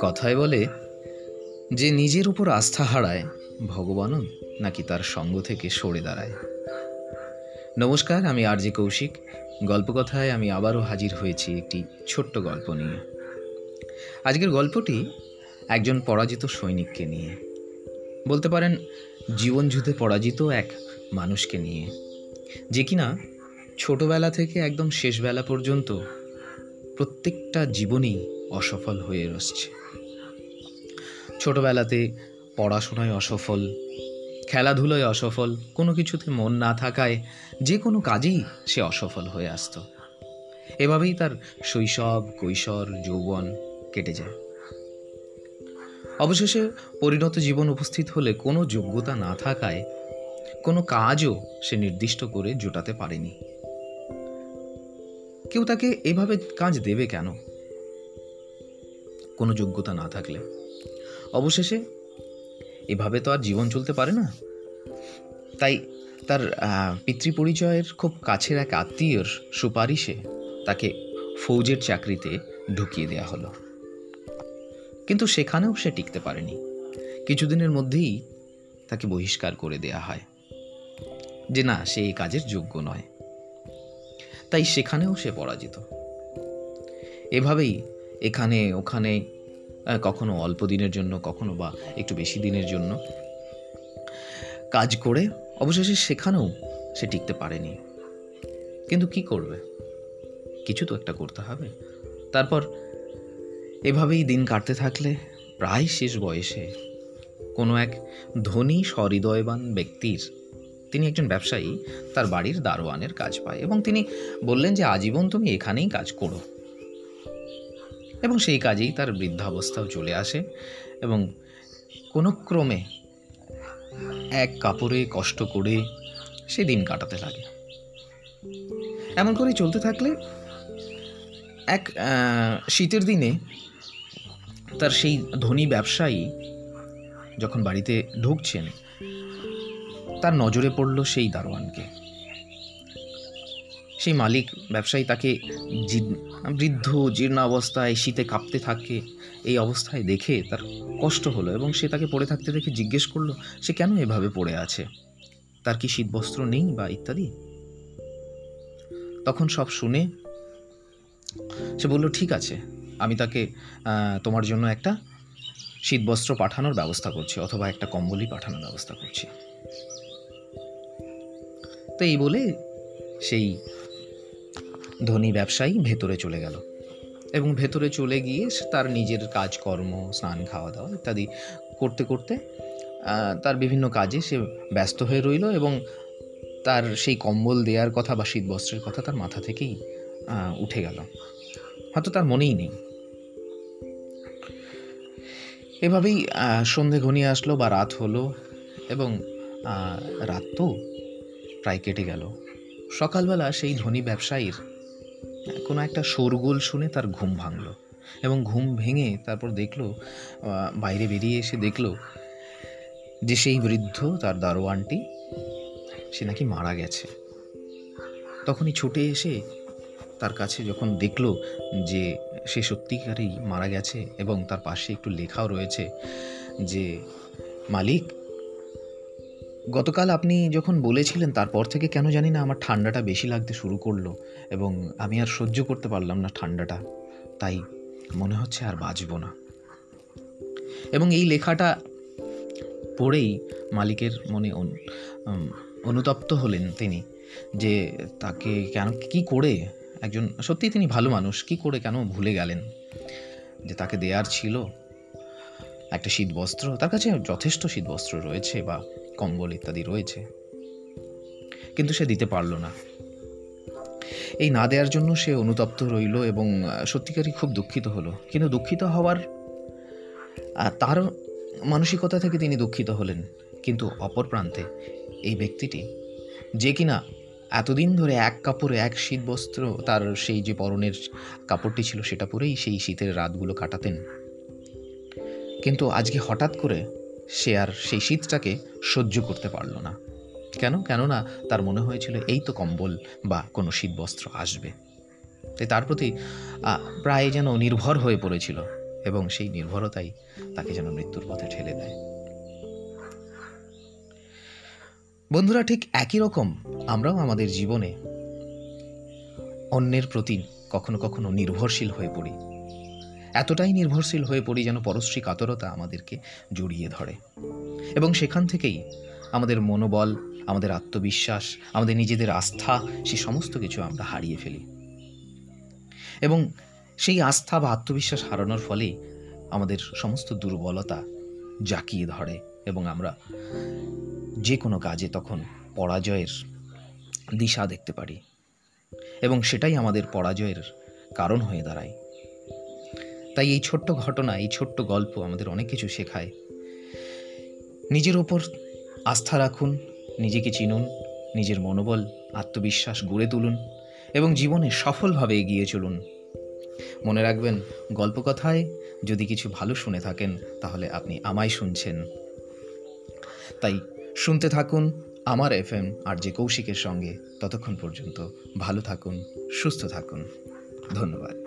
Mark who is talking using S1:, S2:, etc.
S1: কথায় বলে, যে নিজের উপর আস্থা হারায় ভগবানও নাকি তার সঙ্গ থেকে সরে দাঁড়ায়। নমস্কার, আমি আরজে কৌশিক। গল্পকথায় আমি আবারও হাজির হয়েছি একটি ছোট্ট গল্প নিয়ে। আজকের গল্পটি একজন পরাজিত সৈনিককে নিয়ে। বলতে পারেন, জীবনযুদ্ধে পরাজিত এক মানুষকে নিয়ে। যে কিনা ছোটবেলা থেকে একদম শেষবেলা পর্যন্ত প্রত্যেকটা জীবনেই অসফল হয়ে রসছে ছোটবেলাতে পড়াশোনায় অসফল, খেলাধুলোয় অসফল, কোনো কিছুতে মন না থাকায় যে কোনো কাজেই সে অসফল হয়ে আসতো। এভাবেই তার শৈশব, কৈশোর, যৌবন কেটে যায়। অবশেষে পরিণত জীবন উপস্থিত হলে কোনো যোগ্যতা না থাকায় কোনো কাজও সে নির্দিষ্ট করে জোটাতে পারেনি। কেউ তাকে এভাবে কাজ দেবে কেন? কোনো যোগ্যতা না থাকলে। অবশেষে এভাবে তো আর জীবন চলতে পারে না। তাই তার পিতৃপরিচয়ের খুব কাছের এক আত্মীয়র সুপারিশে তাকে ফৌজের চাকরিতে ঢুকিয়ে দেওয়া হলো। কিন্তু সেখানেও সে টিকতে পারেনি। কিছুদিনের মধ্যেই তাকে বহিষ্কার করে দেয়া হয়। যে না, সে এই কাজের যোগ্য নয়। তাই সেখানেও সে পরাজিত। এভাবেই এখানে, ওখানে কখনো অল্প দিনের জন্য, কখনো বা একটু বেশি দিনের জন্য কাজ করে অবশেষে সেখানেও সে টিকতে পারেনি। কিন্তু কি করবে? কিছু তো একটা করতে হবে। তারপর এভাবেই দিন কাটতে থাকলে প্রায় শেষ বয়সে কোনো এক ধনী, সহৃদয়বান ব্যক্তির তিনি একজন ব্যবসায়ী, তার বাড়ির দারোয়ানের কাজ পায় এবং তিনি বললেন যে, আজীবন তুমি এখানেই কাজ করো। এবং সেই কাজেই তার বৃদ্ধাবস্থাও চলে আসে এবং কোনো ক্রমে এক কাপড়ে কষ্ট করে সে দিন কাটাতে লাগে। এমন করে চলতে থাকলে এক শীতের দিনে তার সেই ধনী ব্যবসায়ী যখন বাড়িতে ঢুকছেন তার নজরে পড়ল সেই দারোয়ানকে। সেই মালিক, ব্যবসায়ী তাকে বৃদ্ধ, জীর্ণ অবস্থায় শীতে কাঁপতে থাকে, এই অবস্থায় দেখে তার কষ্ট হলো এবং সে তাকে পড়ে থাকতে দেখে জিজ্ঞেস করল, সে কেন এভাবে পড়ে আছে? তার কি শীতবস্ত্র নেই বা ইত্যাদি? তখন সব শুনে সে বলল, ঠিক আছে, আমি তাকে তোমার জন্য একটা শীতবস্ত্র পাঠানোর ব্যবস্থা করছি, অথবা একটা কম্বলই পাঠানোর ব্যবস্থা করছি। তো এই বলে সেই ধনী ব্যবসায়ী ভেতরে চলে গেল। এবং ভেতরে চলে গিয়ে তার নিজের কাজকর্ম, স্নান খাওয়া দাওয়া ইত্যাদি করতে করতে তার বিভিন্ন কাজে সে ব্যস্ত হয়ে রইল এবং তার সেই কম্বল দেওয়ার কথা বা শীতবস্ত্রের কথা তার মাথা থেকেই উঠে গেল। হয়তো তার মনেই নেই। এভাবেই সন্ধে ঘনিয়ে আসলো বা রাত হলো এবং রাত তো প্রায় কেটে গেল। সকালবেলা সেই ধনী ব্যবসায়ীর কোনো একটা শোরগোল শুনে তার ঘুম ভাঙল এবং ঘুম ভেঙে তারপর দেখল বাইরে বেরিয়ে এসে দেখল যে সেই বৃদ্ধ তার দারোয়ানটি, সে নাকি মারা গেছে। তখনই ছুটে এসে তার কাছে যখন দেখল যে সে সত্যিকারেই মারা গেছে এবং তার পাশে একটু লেখাও রয়েছে যে, মালিক গতকাল আপনি যখন বলেছিলেন, তারপর থেকে কেন জানি না আমার ঠান্ডাটা বেশি লাগতে শুরু করল এবং আমি আর সহ্য করতে পারলাম না ঠান্ডাটা। তাই মনে হচ্ছে আর বাঁচব না। এবং এই লেখাটা পড়েই মালিকের মনে অনুতপ্ত হলেন তিনি যে তাকে কেন, কি করে একজন সত্যি তিনি ভালো মানুষ, কি করে কেন ভুলে গেলেন? যে তাকে দেয়ার ছিল একটা শীতবস্ত্র, তার কাছে যথেষ্ট শীতবস্ত্র রয়েছে বা কম্বল ইত্যাদি রয়েছে। কিন্তু সে দিতে পারল না। এই না দেওয়ার জন্য সে অনুতপ্ত রইল এবং সত্যিকারই খুব দুঃখিত হলো। কিন্তু দুঃখিত হওয়ার তার মানসিকতা থেকে তিনি দুঃখিত হলেন। কিন্তু অপর প্রান্তে এই ব্যক্তিটি, যে কিনা এতদিন ধরে এক কাপড়ে এক শীত বস্ত্র তার সেই যে পরনের কাপড়টি ছিল সেটা পরেই সেই শীতের রাতগুলো কাটাতেন। কিন্তু আজকে হঠাৎ করে সে আর সেই শীতটাকে সহ্য করতে পারল না। কেন? কেননা তার মনে হয়েছিল এই তো কম্বল বা কোনো শীতবস্ত্র আসবে। তাই তার প্রতি প্রায় যেন নির্ভর হয়ে পড়েছিল এবং সেই নির্ভরতাই তাকে যেন মৃত্যুর পথে ঠেলে দেয়। বন্ধুরা, ঠিক একই রকম আমরাও আমাদের জীবনে অন্যের প্রতি কখনো কখনো নির্ভরশীল হয়ে পড়ি। এতটাই নির্ভরশীল হয়ে পড়ি যেন পরশ্রী কাতরতা আমাদেরকে জড়িয়ে ধরে। এবং সেখান থেকেই আমাদের মনোবল, আমাদের আত্মবিশ্বাস, আমাদের নিজেদের আস্থা, সে সমস্ত কিছু আমরা হারিয়ে ফেলি। এবং সেই আস্থা বা আত্মবিশ্বাস হারানোর ফলে আমাদের সমস্ত দুর্বলতা জাকিয়ে ধরে এবং আমরা যে কোনো কাজে তখন পরাজয়ের দিশা দেখতে পারি। এবং সেটাই আমাদের পরাজয়ের কারণ হয়ে দাঁড়ায়। তাই এই ছোট্ট ঘটনা, এই ছোট্ট গল্প আমাদের অনেক কিছু শেখায়। নিজের ওপর আস্থা রাখুন, নিজেকে চিনুন, নিজের মনোবল, আত্মবিশ্বাস গড়ে তুলুন এবং জীবনে সফলভাবে এগিয়ে চলুন। মনে রাখবেন, গল্পকথায় যদি কিছু ভালো শুনে থাকেন, তাহলে আপনি আমায় শুনছেন। তাই শুনতে থাকুন আমার এফ এম আর যে কৌশিকের সঙ্গে। ততক্ষণ পর্যন্ত ভালো থাকুন, সুস্থ থাকুন। ধন্যবাদ।